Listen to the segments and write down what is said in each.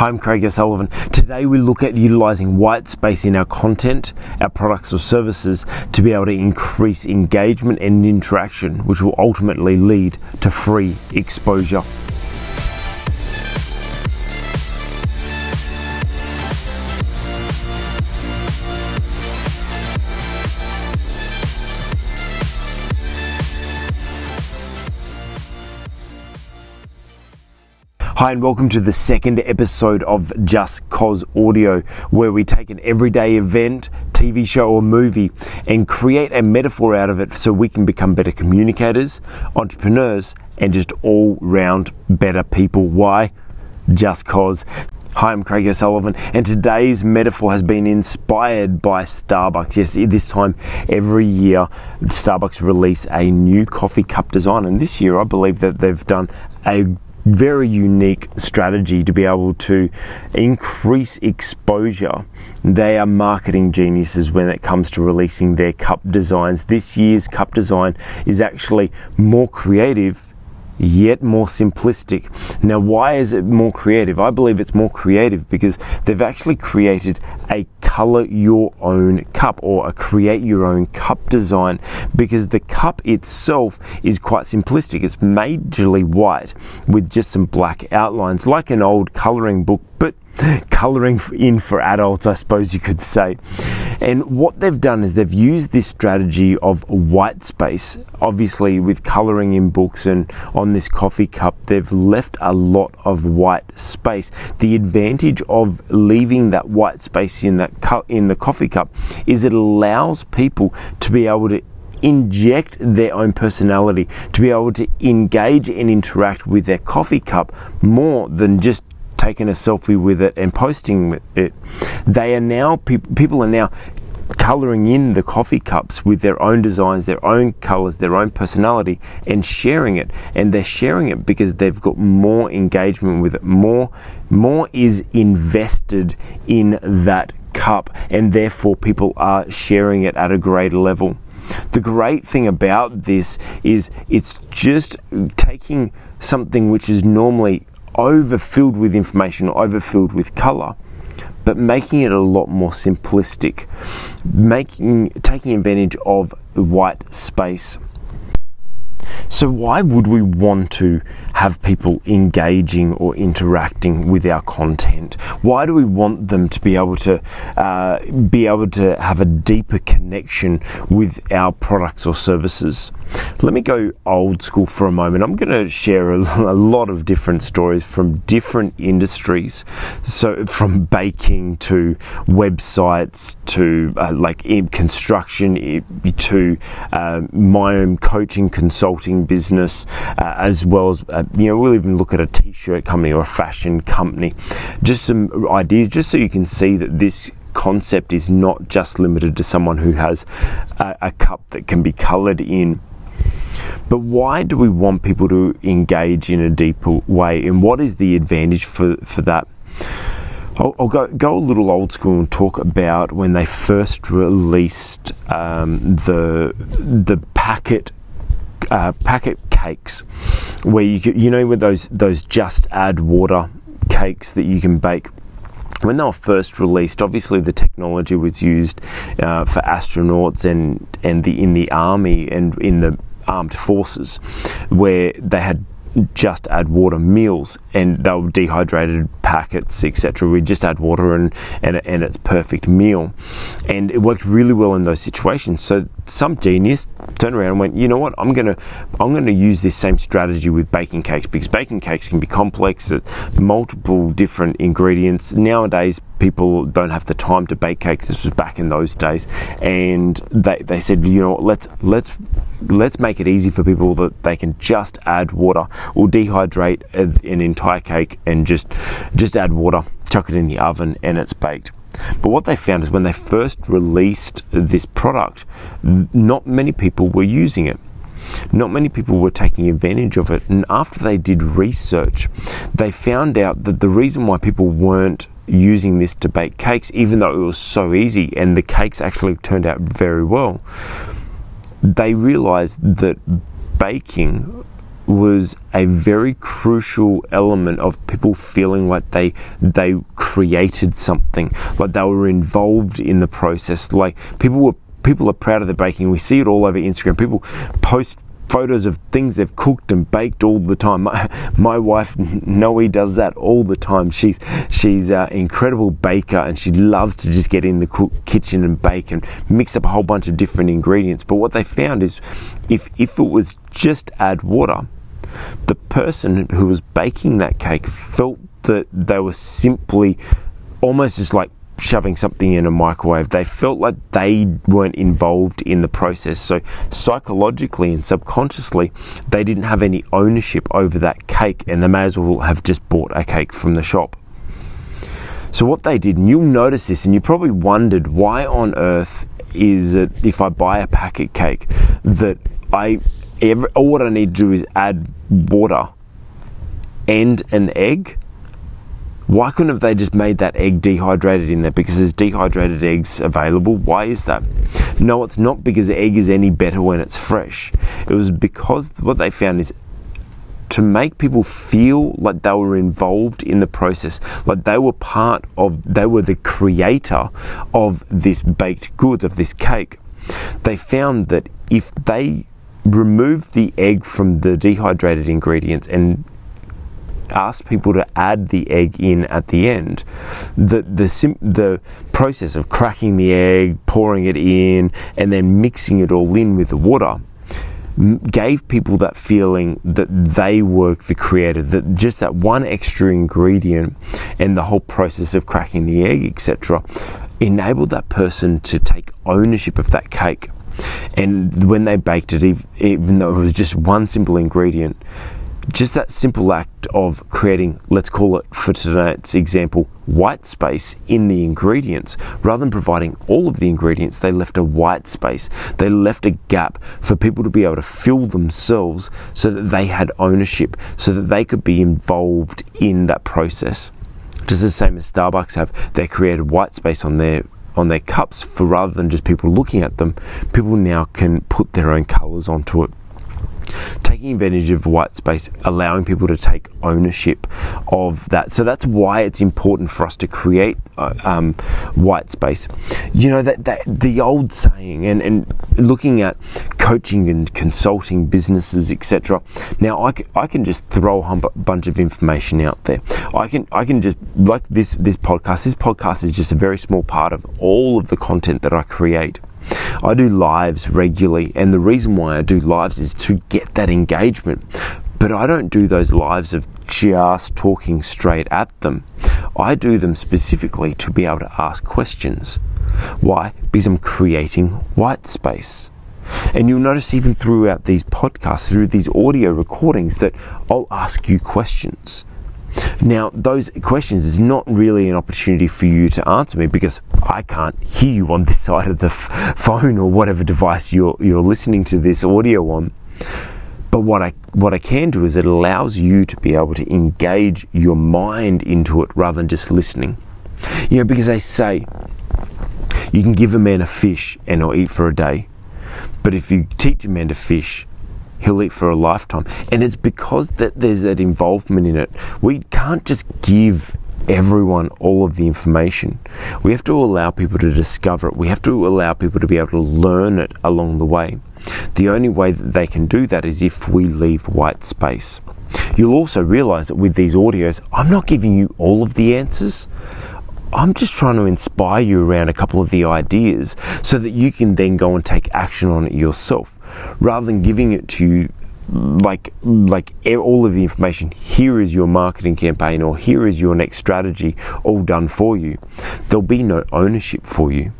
Hi, I'm Craig O'Sullivan. Today we look at utilizing white space in our content, our products or services to be able to increase engagement and interaction, which will ultimately lead to free exposure. Hi, and welcome to the second episode of Just Cause Audio, where we take an everyday event, TV show, or movie and create a metaphor out of it so we can become better communicators, entrepreneurs, and just all round better people. Why? Just cause. Hi, I'm Craig O'Sullivan, and today's metaphor has been inspired by Starbucks. Yes, this time every year, Starbucks release a new coffee cup design, and this year I believe that they've done a very unique strategy to be able to increase exposure. They are marketing geniuses when it comes to releasing their cup designs. This year's cup design is actually more creative yet more simplistic. Now, why is it more creative? I believe it's more creative because they've actually created a color your own cup or a create your own cup design because the cup itself is quite simplistic. It's majorly white with just some black outlines, like an old coloring book, but colouring in for adults, I suppose you could say. And what they've done is they've used this strategy of white space. Obviously, with colouring in books and on this coffee cup, they've left a lot of white space. The advantage of leaving that white space in that cu- in the coffee cup is it allows people to be able to inject their own personality, to be able to engage and interact with their coffee cup more than just taking a selfie with it and posting it. They are now people are now colouring in the coffee cups with their own designs, their own colours, their own personality, and sharing it. And they're sharing it because they've got more engagement with it. More, more is invested in that cup, and therefore people are sharing it at a greater level. The great thing about this is it's just taking something which is normally overfilled with information, overfilled with color, but making it a lot more simplistic, making taking advantage of white space. So, why would we want to have people engaging or interacting with our content? Why do we want them to be able to uh, be able to have a deeper connection with our products or services? Let me go old school for a moment. I'm going to share a, a lot of different stories from different industries. So, from baking to websites to uh, like construction to uh, my own coaching consulting business, uh, as well as uh, you know we'll even look at a t-shirt company or a fashion company. Just some ideas, just so you can see that this concept is not just limited to someone who has a, a cup that can be coloured in. But why do we want people to engage in a deeper way, and what is the advantage for, for that? I'll, I'll, go, go a little old school and talk about when they first released um, the the packet uh, packet cakes, where you you know with those those just add water cakes that you can bake? When they were first released, obviously the technology was used uh, for astronauts and and the in the army and in the armed forces, where they had just add water meals and they were dehydrated packets etc we just add water and, and and it's perfect meal. And it worked really well in those situations. So some genius turned around and went you know what? I'm gonna i'm gonna use this same strategy with baking cakes because baking cakes can be complex multiple different ingredients. Nowadays people don't have the time to bake cakes this was back in those days and they, they said you know let's let's let's make it easy for people that they can just add water or dehydrate an entire cake and just just add water, chuck it in the oven, and it's baked. But what they found is when they first released this product, not many people were using it. Not many people were taking advantage of it. And after they did research, they found out that the reason why people weren't using this to bake cakes, even though it was so easy and the cakes actually turned out very well, they realized that baking was a very crucial element of people feeling like they they created something, like they were involved in the process. Like people were people are proud of the baking. We see it all over Instagram. People post photos of things they've cooked and baked all the time. My, my wife Noe does that all the time. She's she's an incredible baker and she loves to just get in the cook, kitchen and bake and mix up a whole bunch of different ingredients. But what they found is if if it was just add water, the person who was baking that cake felt that they were simply almost just like shoving something in a microwave. They felt like they weren't involved in the process. So, psychologically and subconsciously, they didn't have any ownership over that cake and they may as well have just bought a cake from the shop. So, what they did, and you'll notice this, and you probably wondered why on earth is it if I buy a packet cake that I every, all what I need to do is add water and an egg why couldn't have they just made that egg dehydrated in there? Because there's dehydrated eggs available. Why is that? No, it's not because egg is any better when it's fresh. It was because what they found is to make people feel like they were involved in the process, like they were part of, they were the creator of this baked goods, of this cake. They found that if they removed the egg from the dehydrated ingredients and ask people to add the egg in at the end, the the sim- the process of cracking the egg, pouring it in, and then mixing it all in with the water gave people that feeling that they were the creator that just that one extra ingredient and the whole process of cracking the egg etc enabled that person to take ownership of that cake. And when they baked it even though it was just one simple ingredient just that simple act of creating, let's call it for tonight's example, white space in the ingredients, rather than providing all of the ingredients, they left a white space. They left a gap for people to be able to fill themselves so that they had ownership, so that they could be involved in that process. Just the same as Starbucks have, they created white space on their on their cups for rather than just people looking at them, people now can put their own colours onto it taking advantage of white space, allowing people to take ownership of that. So that's why it's important for us to create uh, um, white space. You know that, that the old saying, and, and looking at coaching and consulting businesses, etc. Now I, I can just throw a bunch of information out there. I can I can just like this this podcast. This podcast is just a very small part of all of the content that I create. I do lives regularly, and the reason why I do lives is to get that engagement. But I don't do those lives of just talking straight at them. I do them specifically to be able to ask questions. Why? Because I'm creating white space. And you'll notice even throughout these podcasts, through these audio recordings, that I'll ask you questions. Now, those questions is not really an opportunity for you to answer me because I can't hear you on this side of the f- phone or whatever device you're, you're listening to this audio on. But what I what I can do is it allows you to be able to engage your mind into it rather than just listening. You know, because they say you can give a man a fish and he'll eat for a day. But if you teach a man to fish, he'll eat for a lifetime. And it's because that there's that involvement in it. We can't just give everyone all of the information. We have to allow people to discover it. We have to allow people to be able to learn it along the way. The only way that they can do that is if we leave white space. You'll also realize that with these audios, I'm not giving you all of the answers. I'm just trying to inspire you around a couple of the ideas so that you can then go and take action on it yourself rather than giving it to you like like all of the information here is your marketing campaign or here is your next strategy all done for you there'll be no ownership for you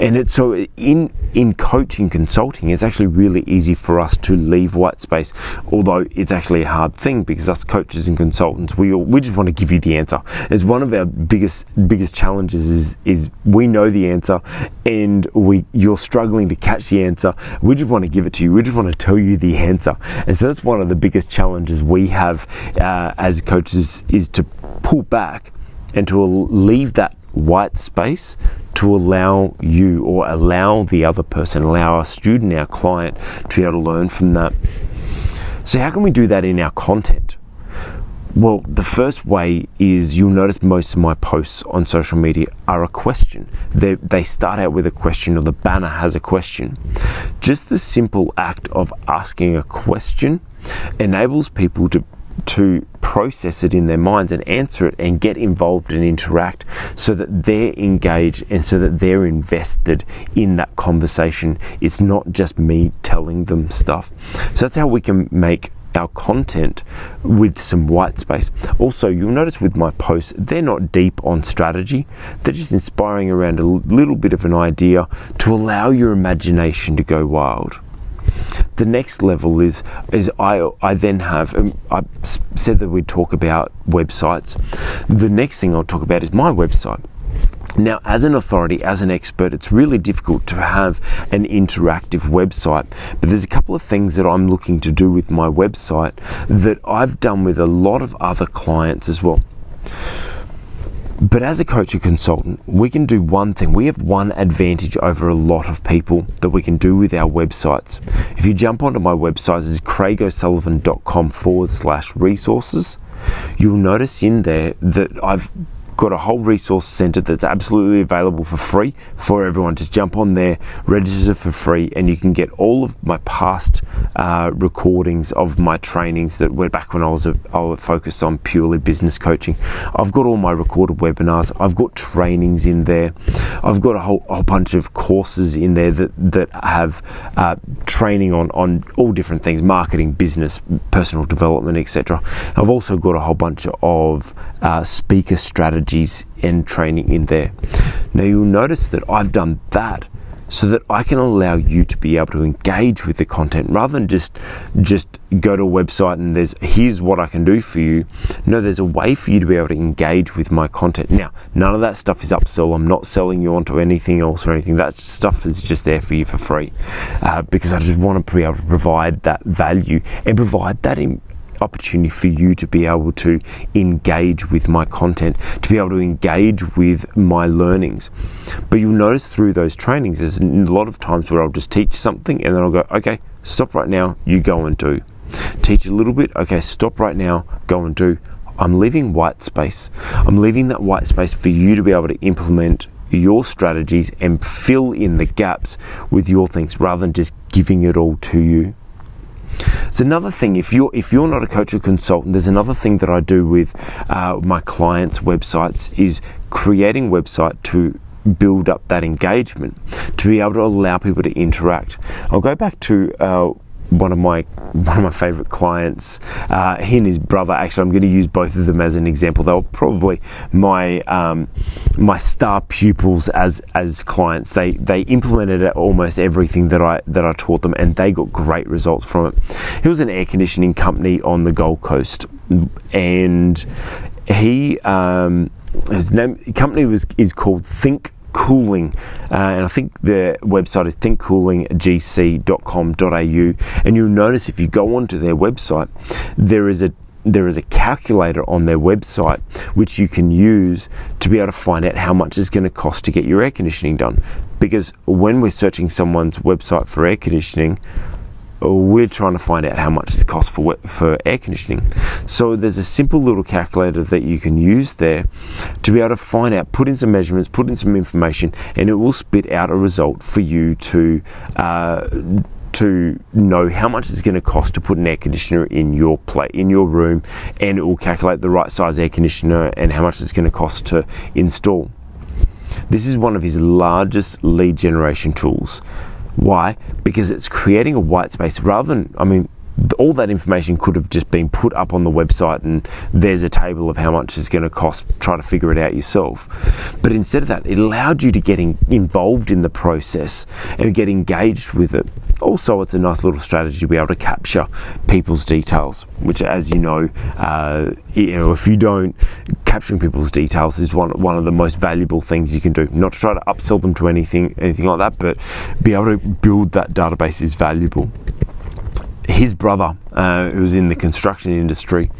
and it's so in in coaching consulting, it's actually really easy for us to leave white space. Although it's actually a hard thing because us coaches and consultants, we all, we just want to give you the answer. It's one of our biggest biggest challenges is is we know the answer, and we you're struggling to catch the answer. We just want to give it to you. We just want to tell you the answer. And so that's one of the biggest challenges we have uh, as coaches is to pull back and to leave that white space to allow you or allow the other person, allow our student, our client to be able to learn from that. So, how can we do that in our content? Well, the first way is you'll notice most of my posts on social media are a question. They, they start out with a question, or the banner has a question. Just the simple act of asking a question enables people to to process it in their minds and answer it and get involved and interact so that they're engaged and so that they're invested in that conversation. It's not just me telling them stuff. So that's how we can make our content with some white space. Also, you'll notice with my posts, they're not deep on strategy, they're just inspiring around a little bit of an idea to allow your imagination to go wild. The next level is is I I then have um, I said that we'd talk about websites. The next thing I'll talk about is my website. Now, as an authority, as an expert, it's really difficult to have an interactive website. But there's a couple of things that I'm looking to do with my website that I've done with a lot of other clients as well. But as a coach or consultant, we can do one thing. We have one advantage over a lot of people that we can do with our websites. If you jump onto my website, it's craigosullivan.com forward slash resources. You'll notice in there that I've got a whole resource center that's absolutely available for free for everyone. Just jump on there, register for free, and you can get all of my past uh, recordings of my trainings that were back when I was, a, I was focused on purely business coaching. I've got all my recorded webinars. I've got trainings in there. I've got a whole, whole bunch of courses in there that that have uh, training on on all different things: marketing, business, personal development, etc. I've also got a whole bunch of uh, speaker strategies strategies and training in there. Now you'll notice that I've done that so that I can allow you to be able to engage with the content rather than just just go to a website and there's here's what I can do for you. No, there's a way for you to be able to engage with my content. Now, none of that stuff is upsell. I'm not selling you onto anything else or anything. That stuff is just there for you for free uh, because I just want to be able to provide that value and provide that in, opportunity for you to be able to engage with my content, to be able to engage with my learnings. But you'll notice through those trainings, there's a lot of times where I'll just teach something and then I'll go, okay, stop right now, you go and do. Teach a little bit, okay, stop right now, go and do. I'm leaving white space. I'm leaving that white space for you to be able to implement your strategies and fill in the gaps with your things rather than just giving it all to you. It's another thing if you're if you're not a coach or consultant. There's another thing that I do with uh, my clients' websites is creating website to build up that engagement to be able to allow people to interact. I'll go back to uh, one of my one of my favorite clients. Uh, he and his brother. Actually, I'm going to use both of them as an example. They were probably my um, my star pupils as as clients. They they implemented almost everything that I that I taught them, and they got great results from it. He was an air conditioning company on the Gold Coast, and he um, his name company was is called Think cooling. Uh, and I think the website is thinkcoolinggc.com.au. And you'll notice if you go onto their website, there is a there is a calculator on their website which you can use to be able to find out how much it's going to cost to get your air conditioning done. Because when we're searching someone's website for air conditioning, we're trying to find out how much it costs for for air conditioning. So there's a simple little calculator that you can use there to be able to find out, put in some measurements, put in some information, and it will spit out a result for you to. Uh, to know how much it's going to cost to put an air conditioner in your plate in your room and it will calculate the right size air conditioner and how much it's going to cost to install this is one of his largest lead generation tools why? Because it's creating a white space rather than, I mean, all that information could have just been put up on the website and there's a table of how much it's going to cost try to figure it out yourself but instead of that it allowed you to get in, involved in the process and get engaged with it also it's a nice little strategy to be able to capture people's details which as you know uh, you know if you don't capturing people's details is one one of the most valuable things you can do not to try to upsell them to anything anything like that but be able to build that database is valuable his brother, uh, who was in the construction industry,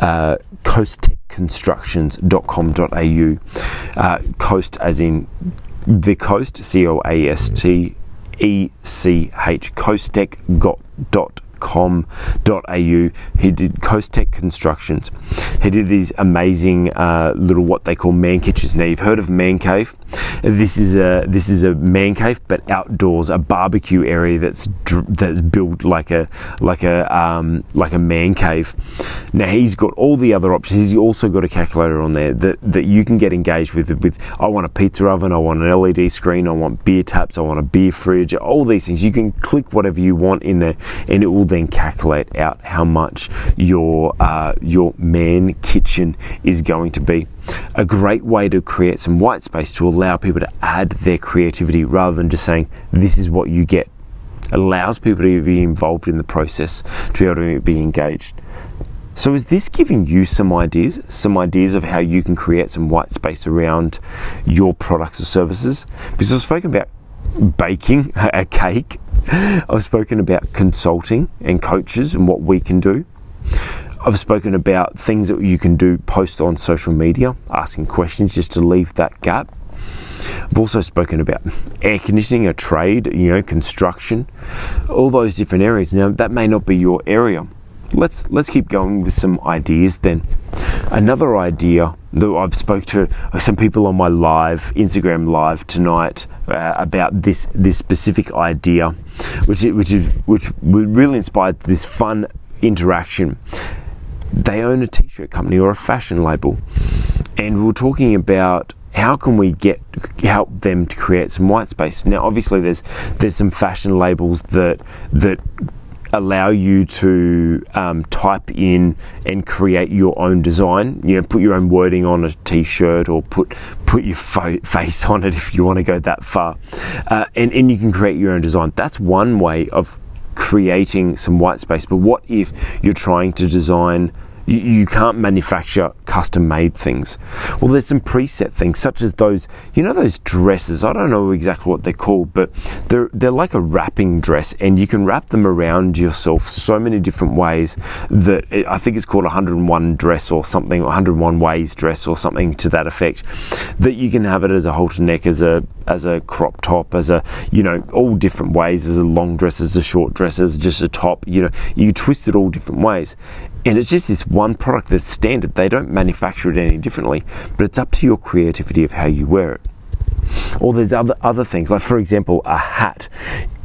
uh, coasttechconstructions.com.au. Uh, coast as in the coast, C O A S T E C Coasttech.com.au. He did Coast Tech Constructions. He did these amazing uh, little what they call man kitchens. Now you've heard of man cave. This is a this is a man cave, but outdoors, a barbecue area that's that's built like a like a um, like a man cave. Now he's got all the other options. He's also got a calculator on there that, that you can get engaged with. With I want a pizza oven, I want an LED screen, I want beer taps, I want a beer fridge, all these things. You can click whatever you want in there, and it will then calculate out how much your uh, your man kitchen is going to be. A great way to create some white space to allow people to add their creativity rather than just saying this is what you get allows people to be involved in the process, to be able to be engaged. So, is this giving you some ideas, some ideas of how you can create some white space around your products or services? Because I've spoken about baking a cake, I've spoken about consulting and coaches and what we can do. I've spoken about things that you can do post on social media, asking questions just to leave that gap. I've also spoken about air conditioning, a trade, you know, construction, all those different areas. Now, that may not be your area let's let's keep going with some ideas then. Another idea that I've spoke to some people on my live Instagram live tonight uh, about this this specific idea, which which is which really inspired this fun interaction. They own a t-shirt company or a fashion label, and we we're talking about how can we get help them to create some white space now obviously there's there's some fashion labels that that allow you to um, type in and create your own design. You know, put your own wording on a T-shirt or put put your fo- face on it if you want to go that far, uh, and and you can create your own design. That's one way of creating some white space. But what if you're trying to design you, you can't manufacture custom made things. Well, there's some preset things, such as those, you know, those dresses. I don't know exactly what they're called, but they're, they're like a wrapping dress, and you can wrap them around yourself so many different ways that it, I think it's called 101 dress or something, 101 ways dress or something to that effect. That you can have it as a halter neck, as a as a crop top, as a you know all different ways, as a long dress, as a short dress, as just a top. You know, you twist it all different ways, and it's just this one product that's standard. They don't manufacture it any differently, but it's up to your creativity of how you wear it. Or there's other other things, like for example, a hat.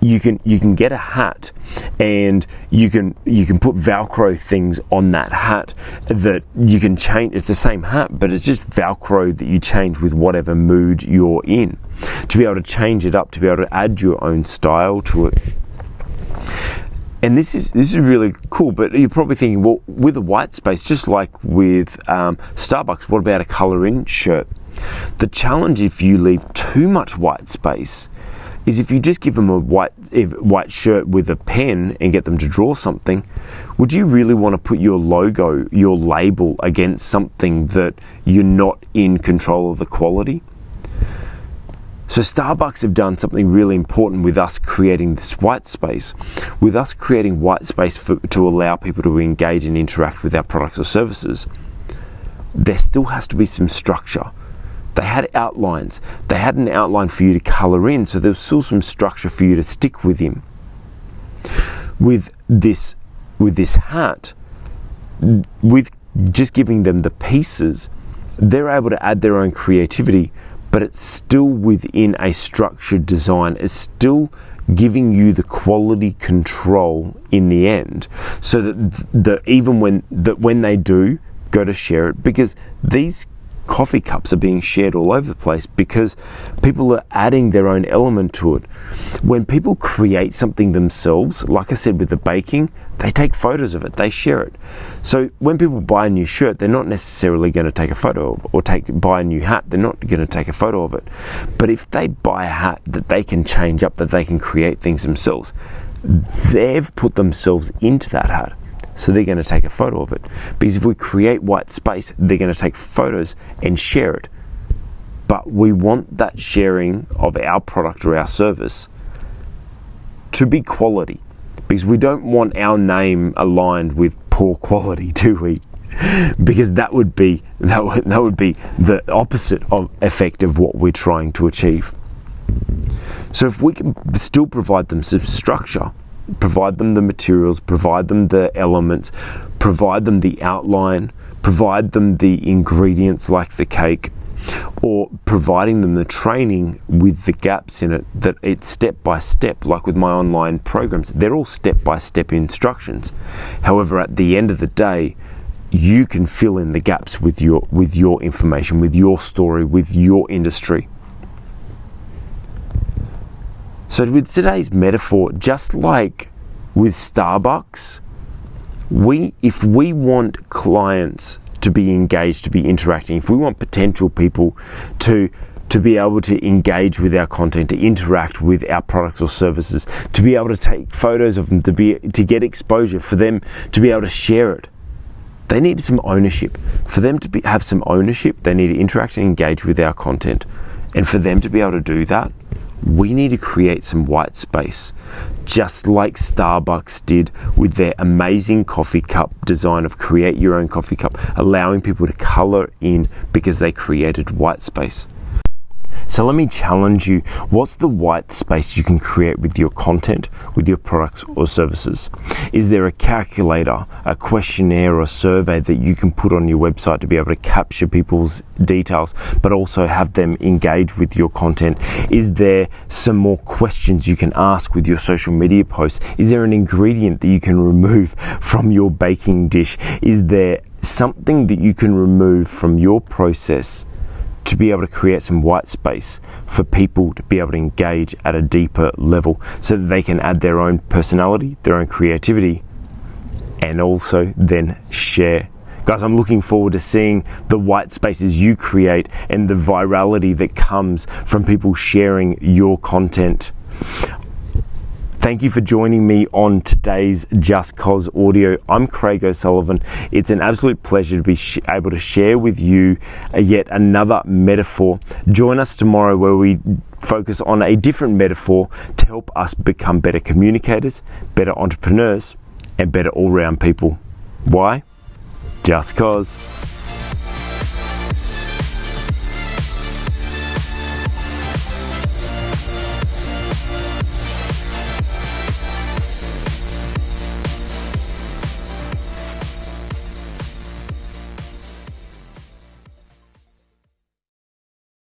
You can you can get a hat, and you can you can put Velcro things on that hat that you can change. It's the same hat, but it's just Velcro that you change with whatever mood you're in. To be able to change it up, to be able to add your own style to it and this is this is really cool. But you're probably thinking, well, with a white space, just like with um, Starbucks, what about a color in shirt? The challenge if you leave too much white space is if you just give them a white white shirt with a pen and get them to draw something, would you really want to put your logo, your label against something that you're not in control of the quality? So Starbucks have done something really important with us creating this white space, with us creating white space for, to allow people to engage and interact with our products or services. There still has to be some structure. They had outlines. They had an outline for you to colour in, so there was still some structure for you to stick with him. With this, with this hat, with just giving them the pieces, they're able to add their own creativity but it's still within a structured design. It's still giving you the quality control in the end, so that the even when that when they do go to share it, because these coffee cups are being shared all over the place because people are adding their own element to it. When people create something themselves, like I said with the baking, they take photos of it, they share it. So when people buy a new shirt, they're not necessarily going to take a photo of, or take buy a new hat, they're not going to take a photo of it. But if they buy a hat that they can change up, that they can create things themselves, they've put themselves into that hat so they're going to take a photo of it. Because if we create white space, they're going to take photos and share it. But we want that sharing of our product or our service to be quality because we don't want our name aligned with poor quality, do we? because that would be that would, that would be the opposite of effect of what we're trying to achieve. So if we can still provide them some structure, provide them the materials, provide them the elements, provide them the outline, provide them the ingredients like the cake, or providing them the training with the gaps in it that it's step by step, like with my online programs. They're all step by step instructions. However, at the end of the day, you can fill in the gaps with your with your information, with your story, with your industry. So with today's metaphor, just like with Starbucks, we if we want clients to be engaged, to be interacting, if we want potential people to to be able to engage with our content, to interact with our products or services, to be able to take photos of them, to be to get exposure, for them to be able to share it. They need some ownership. For them to be, have some ownership, they need to interact and engage with our content. And for them to be able to do that, we need to create some white space, just like Starbucks did with their amazing coffee cup design of create your own coffee cup, allowing people to color in because they created white space. So let me challenge you what's the white space you can create with your content, with your products or services? Is there a calculator, a questionnaire, or survey that you can put on your website to be able to capture people's details but also have them engage with your content? Is there some more questions you can ask with your social media posts? Is there an ingredient that you can remove from your baking dish? Is there something that you can remove from your process? To be able to create some white space for people to be able to engage at a deeper level so that they can add their own personality, their own creativity, and also then share. Guys, I'm looking forward to seeing the white spaces you create and the virality that comes from people sharing your content. Thank you for joining me on today's Just Cause audio. I'm Craig O'Sullivan. It's an absolute pleasure to be sh- able to share with you yet another metaphor. Join us tomorrow where we focus on a different metaphor to help us become better communicators, better entrepreneurs, and better all round people. Why? Just cause.